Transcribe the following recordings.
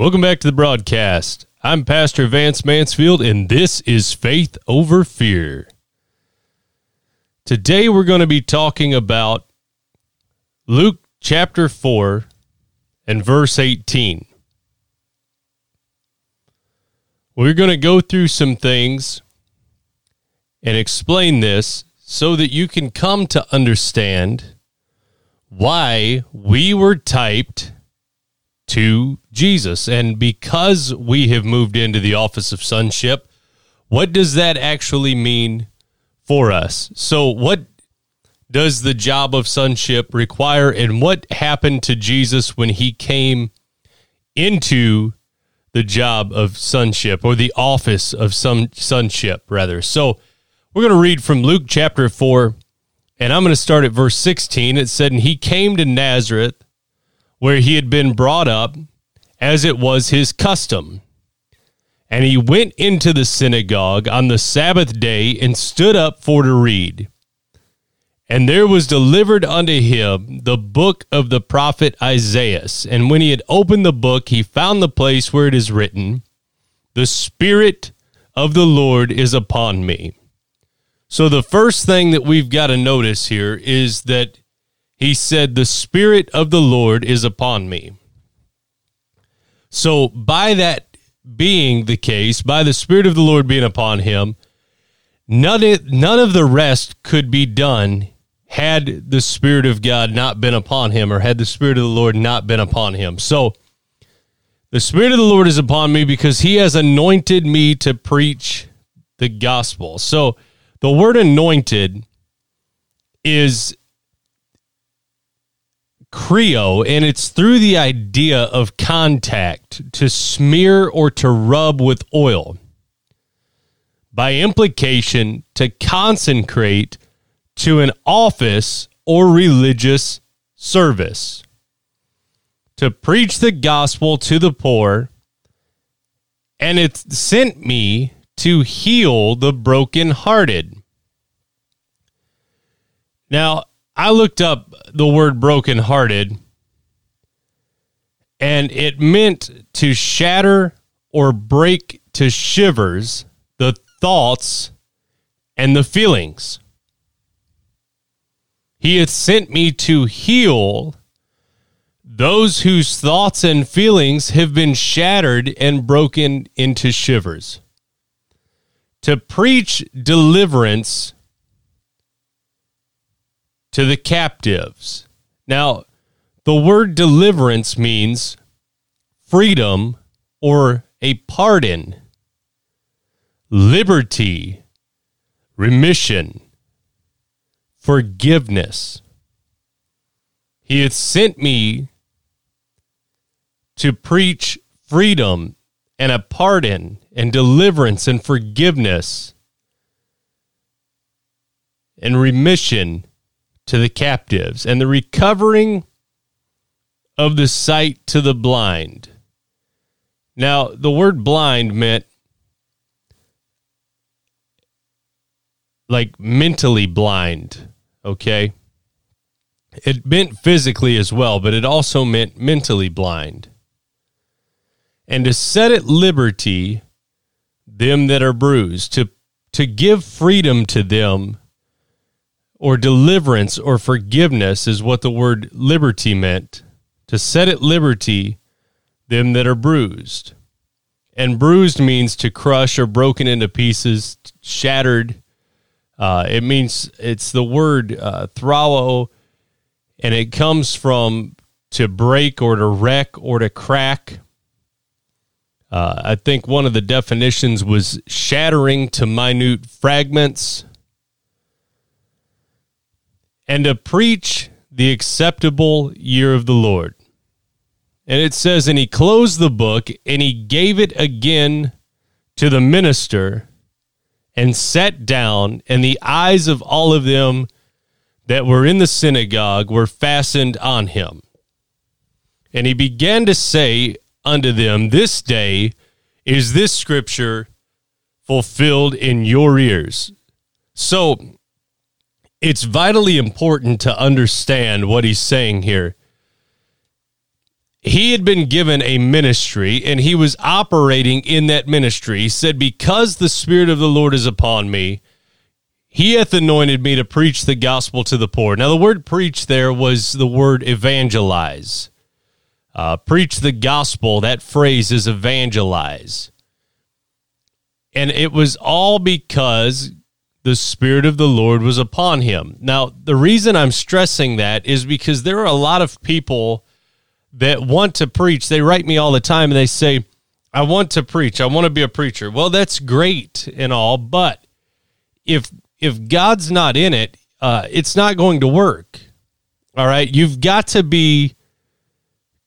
Welcome back to the broadcast. I'm Pastor Vance Mansfield, and this is Faith Over Fear. Today we're going to be talking about Luke chapter 4 and verse 18. We're going to go through some things and explain this so that you can come to understand why we were typed to Jesus. And because we have moved into the office of sonship, what does that actually mean for us? So, what does the job of sonship require, and what happened to Jesus when he came into the job of sonship or the office of some sonship, rather? So, we're going to read from Luke chapter 4, and I'm going to start at verse 16. It said, And he came to Nazareth where he had been brought up, as it was his custom. And he went into the synagogue on the Sabbath day and stood up for to read. And there was delivered unto him the book of the prophet Isaiah. And when he had opened the book, he found the place where it is written, The Spirit of the Lord is upon me. So the first thing that we've got to notice here is that he said, The Spirit of the Lord is upon me. So, by that being the case, by the Spirit of the Lord being upon him, none of, the rest could be done had the Spirit of God not been upon him or had the Spirit of the Lord not been upon him. So, the Spirit of the Lord is upon me because he has anointed me to preach the gospel. So, the word anointed is chrio, and it's through the idea of contact to smear or to rub with oil. By implication, to consecrate to an office or religious service. To preach the gospel to the poor, and it sent me to heal the brokenhearted. Now, I looked up the word brokenhearted, and it meant to shatter or break to shivers the thoughts and the feelings. He hath sent me to heal those whose thoughts and feelings have been shattered and broken into shivers, to preach deliverance to the captives. Now, the word deliverance means freedom or a pardon, liberty, remission, forgiveness. He hath sent me to preach freedom and a pardon and deliverance and forgiveness and remission to the captives and the recovering of the sight to the blind. Now, the word blind meant like mentally blind, okay? It meant physically as well, but it also meant mentally blind. And to set at liberty them that are bruised, to, to give freedom to them or deliverance or forgiveness is what the word liberty meant to set at liberty them that are bruised. And bruised means to crush or broken into pieces, shattered. Uh, it means it's the word uh, and it comes from to break or to wreck or to crack. Uh, I think one of the definitions was shattering to minute fragments and to preach the acceptable year of the Lord. And it says, And he closed the book, and he gave it again to the minister, and sat down, and the eyes of all of them that were in the synagogue were fastened on him. And he began to say unto them, This day is this scripture fulfilled in your ears. So it's vitally important to understand what he's saying here. he had been given a ministry and he was operating in that ministry. He said, Because the Spirit of the Lord is upon me, he hath anointed me to preach the gospel to the poor. Now, the word preach there was the word evangelize. Uh, preach the gospel, that phrase is evangelize. And it was all because the Spirit of the Lord was upon him. Now, the reason I'm stressing that is because there are a lot of people that want to preach. They write me all the time and they say, I want to preach. I want to be a preacher. Well, that's great and all, but if if God's not in it, uh, it's not going to work. All right. You've got to be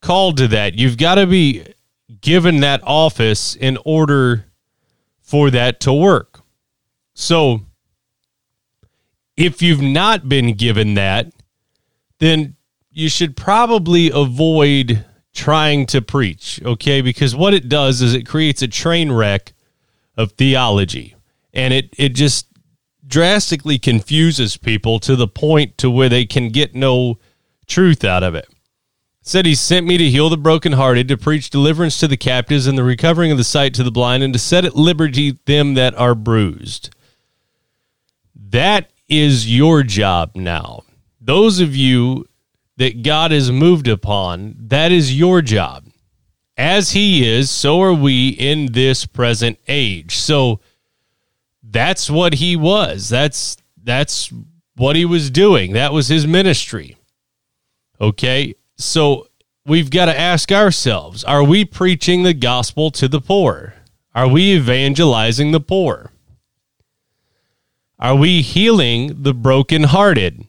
called to that. You've got to be given that office in order for that to work. So if you've not been given that, then you should probably avoid trying to preach, okay? Because what it does is it creates a train wreck of theology. And it it just drastically confuses people to the point to where they can get no truth out of it. said he sent me to heal the brokenhearted, to preach deliverance to the captives and the recovering of the sight to the blind, and to set at liberty them that are bruised. That is your job now. Those of you that God has moved upon, that is your job. As He is, so are we in this present age. So that's what He was. That's that's what He was doing. That was His ministry. Okay, so we've got to ask ourselves: Are we preaching the gospel to the poor? Are we evangelizing the poor? Are we healing the brokenhearted?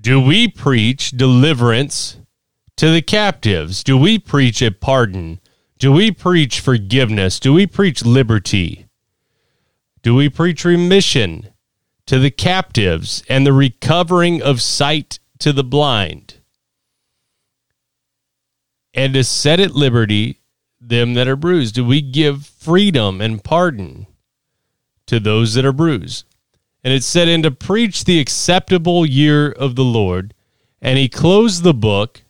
Do we preach deliverance to the captives? Do we preach a pardon? Do we preach forgiveness? Do we preach liberty? Do we preach remission to the captives and the recovering of sight to the blind? And to set at liberty them that are bruised? Do we give freedom and pardon? To those that are bruised. And it said, And to preach the acceptable year of the Lord. And he closed the book,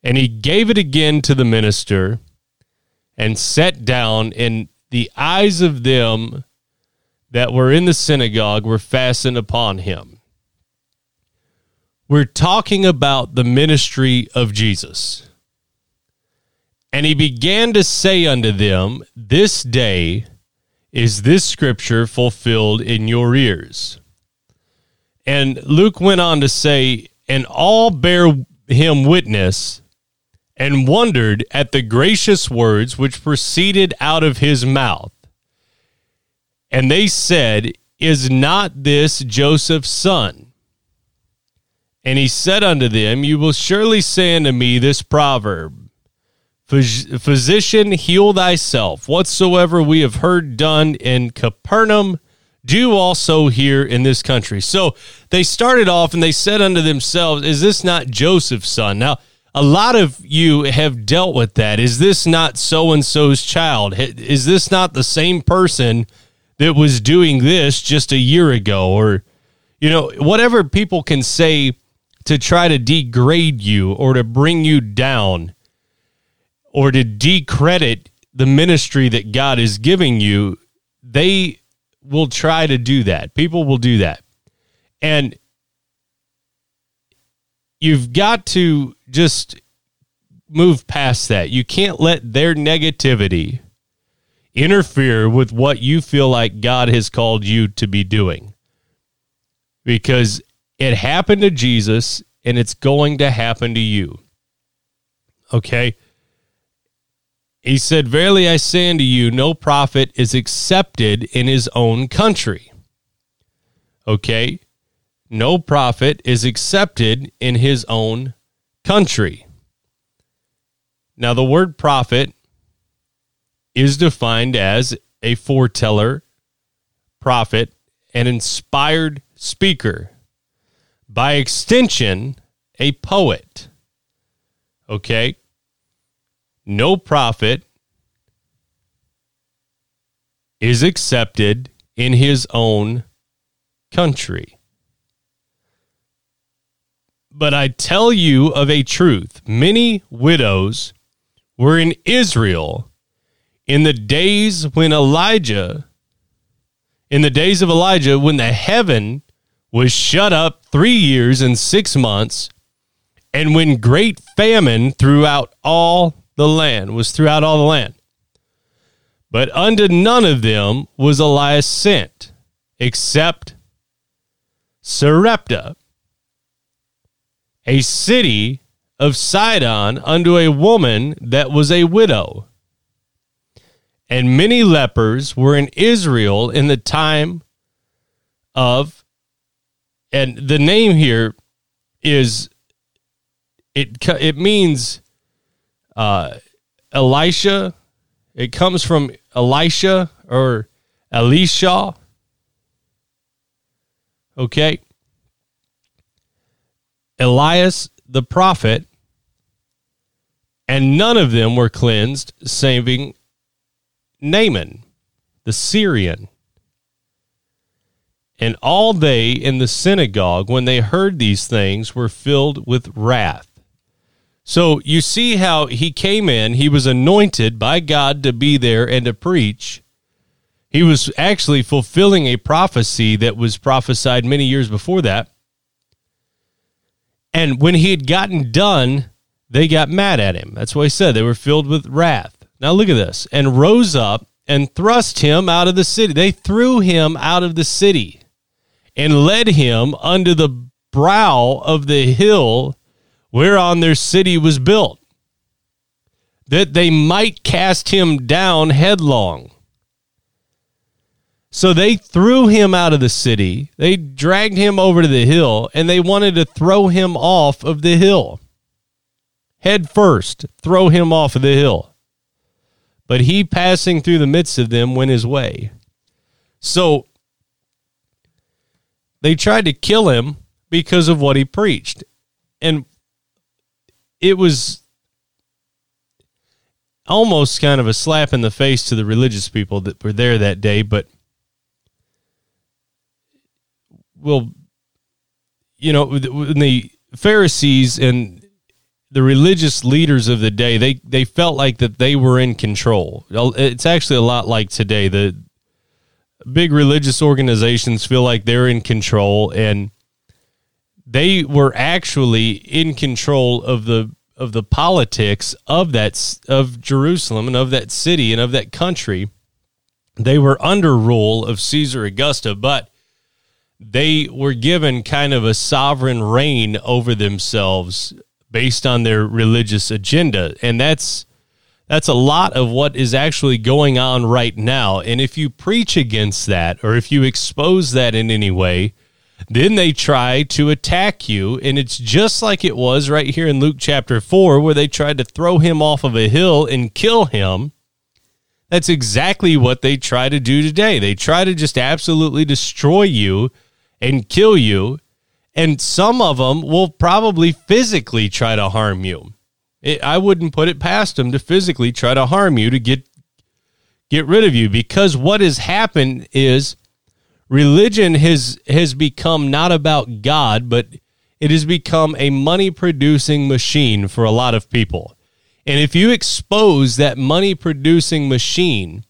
and he gave it again to the minister, and sat down, and the eyes of them that were in the synagogue were fastened upon him. We're talking about the ministry of Jesus. And he began to say unto them, This day is this scripture fulfilled in your ears? And Luke went on to say, and all bear him witness and wondered at the gracious words which proceeded out of his mouth. And they said, Is not this Joseph's son? And he said unto them, You will surely say unto me this proverb Physician, heal thyself. Whatsoever we have heard done in Capernaum, do also here in this country. So they started off and they said unto themselves, Is this not Joseph's son? Now, a lot of you have dealt with that. Is this not so and so's child? Is this not the same person that was doing this just a year ago? Or, you know, whatever people can say to try to degrade you or to bring you down or to decredit the ministry that God is giving you, they will try to do that. People will do that. And you've got to just move past that. You can't let their negativity interfere with what you feel like God has called you to be doing. Because it happened to Jesus and it's going to happen to you. Okay? He said, Verily I say unto you, no prophet is accepted in his own country. Okay? No prophet is accepted in his own country. Now, the word prophet is defined as a foreteller, prophet, an inspired speaker. By extension, a poet. Okay? No prophet is accepted in his own country. but I tell you of a truth many widows were in Israel in the days when Elijah, in the days of Elijah, when the heaven was shut up three years and six months, and when great famine throughout all the land was throughout all the land. But unto none of them was Elias sent, except Sarepta, a city of Sidon, unto a woman that was a widow. And many lepers were in Israel in the time of, and the name here is, it, it means uh, Elisha. It comes from Elisha or Elisha. Okay. Elias the prophet, and none of them were cleansed, saving Naaman, the Syrian. And all they in the synagogue, when they heard these things, were filled with wrath. So you see how he came in, he was anointed by God to be there and to preach. He was actually fulfilling a prophecy that was prophesied many years before that. And when he had gotten done, they got mad at him. That's why he said they were filled with wrath. Now look at this. And rose up and thrust him out of the city. They threw him out of the city and led him under the brow of the hill whereon their city was built, that they might cast him down headlong. So they threw him out of the city. They dragged him over to the hill and they wanted to throw him off of the hill. Head first, throw him off of the hill. But he, passing through the midst of them, went his way. So they tried to kill him because of what he preached. And it was almost kind of a slap in the face to the religious people that were there that day, but well, you know, when the Pharisees and the religious leaders of the day, they they felt like that they were in control. It's actually a lot like today. The big religious organizations feel like they're in control and they were actually in control of the of the politics of that of Jerusalem and of that city and of that country. They were under rule of Caesar Augusta, but they were given kind of a sovereign reign over themselves based on their religious agenda and that's that's a lot of what is actually going on right now and if you preach against that or if you expose that in any way then they try to attack you and it's just like it was right here in Luke chapter 4 where they tried to throw him off of a hill and kill him that's exactly what they try to do today they try to just absolutely destroy you and kill you. And some of them will probably physically try to harm you. It, I wouldn't put it past them to physically try to harm you to get get rid of you because what has happened is religion has has become not about God, but it has become a money producing machine for a lot of people. And if you expose that money producing machine,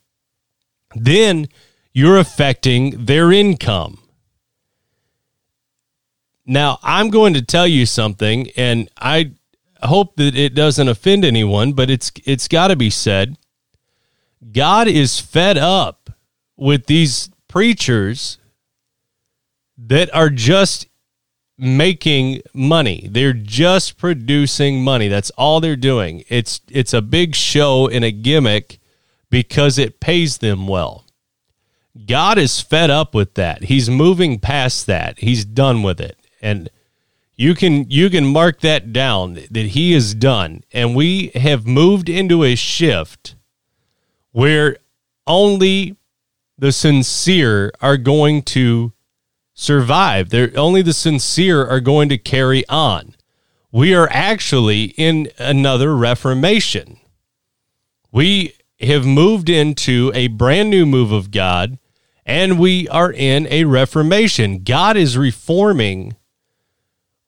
then you're affecting their income. Now, I'm going to tell you something, and I hope that it doesn't offend anyone, but it's it's got to be said. God is fed up with these preachers that are just making money. They're just producing money. That's all they're doing. It's it's a big show and a gimmick because it pays them well. God is fed up with that. He's moving past that. He's done with it and you can you can mark that down that he is done and we have moved into a shift where only the sincere are going to survive. They're, only the sincere are going to carry on. We are actually in another reformation. We have moved into a brand new move of god and we are in a reformation. God is reforming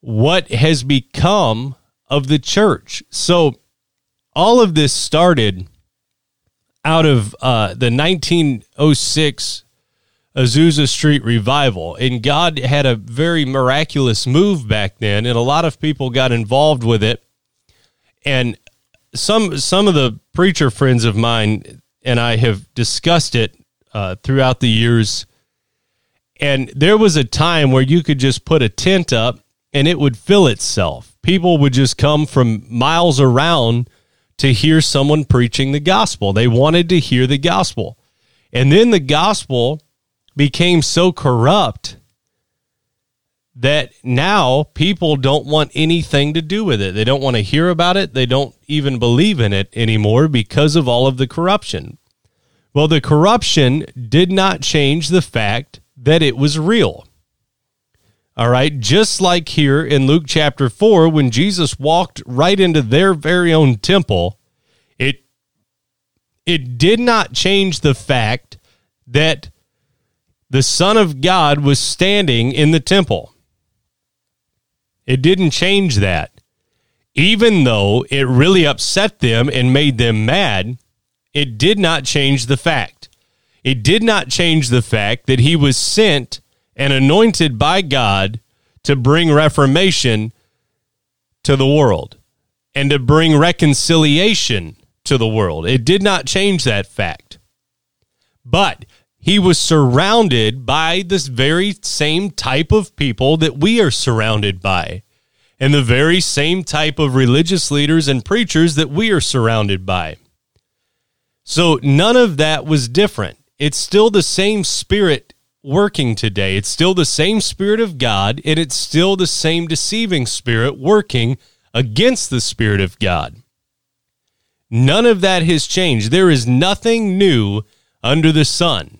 what has become of the church. So all of this started out of uh, the 1906 Azusa Street revival. And God had a very miraculous move back then, and a lot of people got involved with it. And some some of the preacher friends of mine and I have discussed it uh, throughout the years. And there was a time where you could just put a tent up and it would fill itself. People would just come from miles around to hear someone preaching the gospel. They wanted to hear the gospel. And then the gospel became so corrupt that now people don't want anything to do with it. They don't want to hear about it. They don't even believe in it anymore because of all of the corruption. Well, the corruption did not change the fact that it was real. All right. Just like here in Luke chapter 4, when Jesus walked right into their very own temple, it, it did not change the fact that the Son of God was standing in the temple. It didn't change that. Even though it really upset them and made them mad, it did not change the fact. It did not change the fact that he was sent and anointed by God to bring reformation to the world and to bring reconciliation to the world. It did not change that fact. But he was surrounded by this very same type of people that we are surrounded by, and the very same type of religious leaders and preachers that we are surrounded by. So none of that was different. It's still the same spirit working today. It's still the same Spirit of God, and it's still the same deceiving spirit working against the Spirit of God. None of that has changed. There is nothing new under the sun.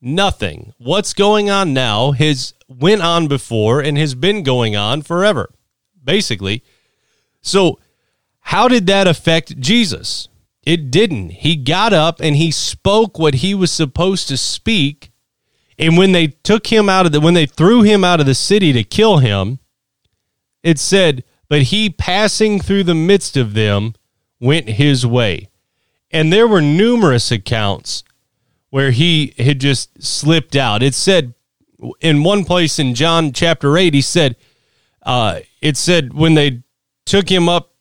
Nothing. What's going on now has went on before and has been going on forever, basically. So, how did that affect Jesus? It didn't. He got up and he spoke what he was supposed to speak and when they took him out of the, when they threw him out of the city to kill him, it said, but he passing through the midst of them went his way. And there were numerous accounts where he had just slipped out. It said in one place in John chapter 8, he said, uh, it said when they took him up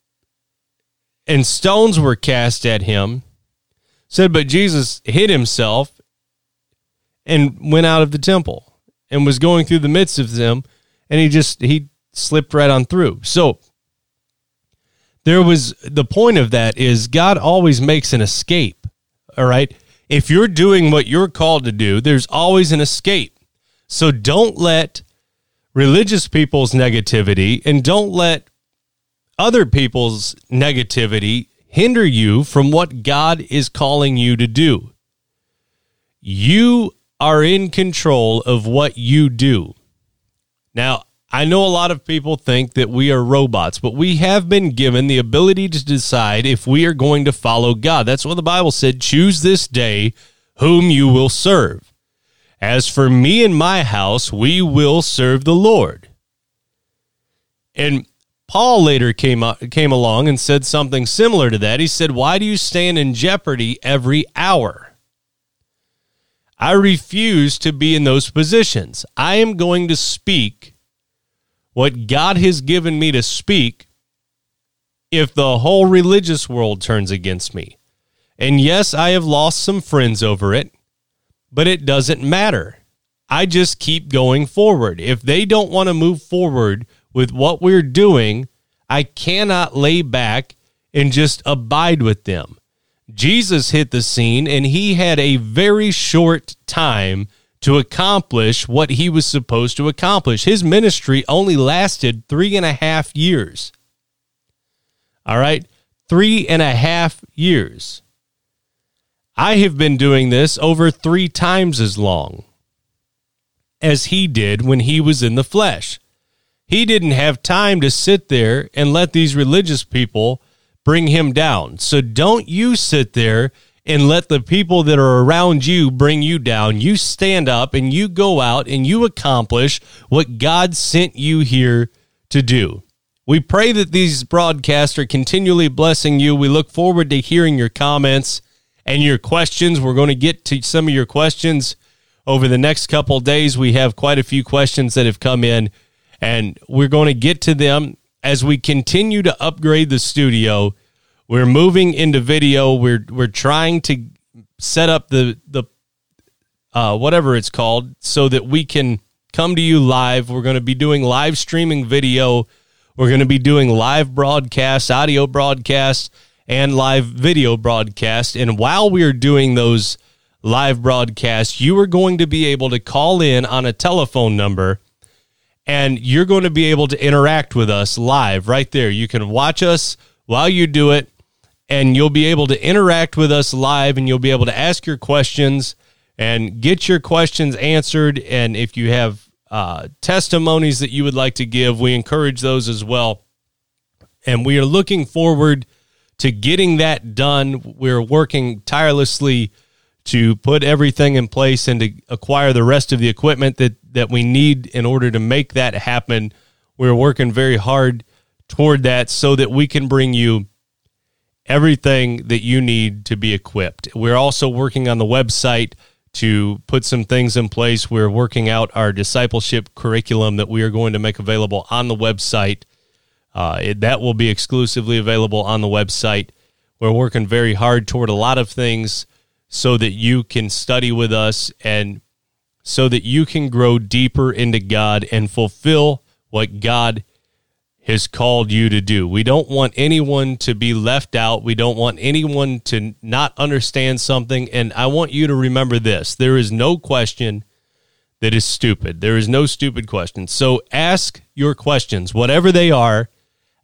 and stones were cast at him, said, but Jesus hid himself and went out of the temple and was going through the midst of them and he just he slipped right on through. So there was the point of that is god always makes an escape all right? If you're doing what you're called to do there's always an escape. So don't let religious people's negativity and don't let other people's negativity hinder you from what god is calling you to do. You are in control of what you do. Now, I know a lot of people think that we are robots, but we have been given the ability to decide if we are going to follow God. That's what the Bible said choose this day whom you will serve. As for me and my house, we will serve the Lord. And Paul later came, came along and said something similar to that. He said, Why do you stand in jeopardy every hour? I refuse to be in those positions. I am going to speak what God has given me to speak if the whole religious world turns against me. And yes, I have lost some friends over it, but it doesn't matter. I just keep going forward. If they don't want to move forward with what we're doing, I cannot lay back and just abide with them. Jesus hit the scene and he had a very short time to accomplish what he was supposed to accomplish. His ministry only lasted three and a half years. All right, three and a half years. I have been doing this over three times as long as he did when he was in the flesh. He didn't have time to sit there and let these religious people bring him down. So don't you sit there and let the people that are around you bring you down. You stand up and you go out and you accomplish what God sent you here to do. We pray that these broadcasts are continually blessing you. We look forward to hearing your comments and your questions. We're going to get to some of your questions over the next couple days. We have quite a few questions that have come in, and we're going to get to them as we continue to upgrade the studio. We're moving into video. We're we're trying to set up the the uh, whatever it's called so that we can come to you live. We're going to be doing live streaming video. We're going to be doing live broadcasts, audio broadcasts, and live video broadcasts. And while we're doing those live broadcasts, you are going to be able to call in on a telephone number and you're going to be able to interact with us live right there. You can watch us while you do it and you'll be able to interact with us live and you'll be able to ask your questions and get your questions answered. And if you have uh, testimonies that you would like to give, we encourage those as well. And we are looking forward to getting that done. We're working tirelessly to put everything in place and to acquire the rest of the equipment that, that we need in order to make that happen. We're working very hard toward that so that we can bring you everything that you need to be equipped. We're also working on the website to put some things in place. We're working out our discipleship curriculum that we are going to make available on the website. Uh, it, that will be exclusively available on the website. We're working very hard toward a lot of things so that you can study with us and so that you can grow deeper into God and fulfill what God has called you to do. We don't want anyone to be left out. We don't want anyone to not understand something. And I want you to remember this there is no question that is stupid. There is no stupid question. So ask your questions, whatever they are,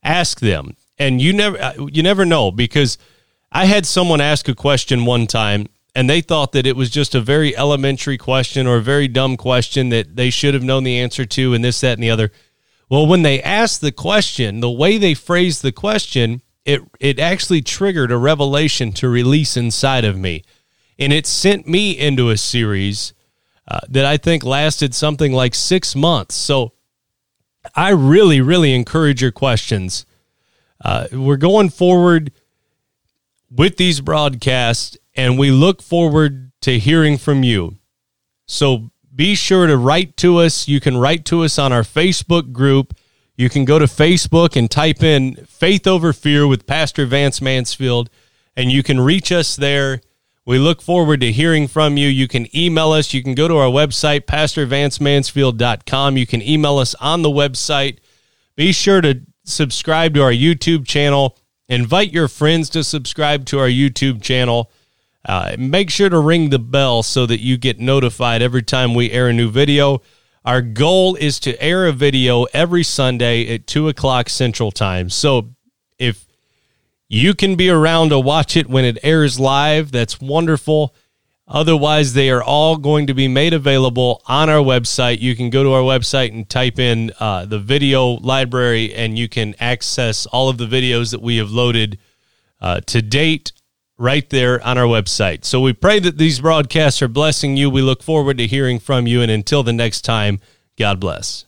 ask them. And you never uh, you never know because I had someone ask a question one time and they thought that it was just a very elementary question or a very dumb question that they should have known the answer to and this that and the other. Well when they asked the question the way they phrased the question it it actually triggered a revelation to release inside of me. And it sent me into a series uh, that i think lasted something like six months. So i really really encourage your questions. Uh, we're going forward with these broadcasts and we look forward to hearing from you. So be sure to write to us. You can write to us on our Facebook group. You can go to Facebook and type in Faith Over Fear with Pastor Vance Mansfield, and you can reach us there. We look forward to hearing from you. You can email us. You can go to our website, pastorvancemansfield.com. You can email us on the website. Be sure to subscribe to our YouTube channel. Invite your friends to subscribe to our YouTube channel. Uh, make sure to ring the bell so that you get notified every time we air a new video. Our goal is to air a video every Sunday at 2 o'clock Central Time. So if you can be around to watch it when it airs live, that's wonderful. Otherwise, they are all going to be made available on our website. You can go to our website and type in uh, the video library, and you can access all of the videos that we have loaded uh, to date right there on our website. So we pray that these broadcasts are blessing you. We look forward to hearing from you. And until the next time, God bless.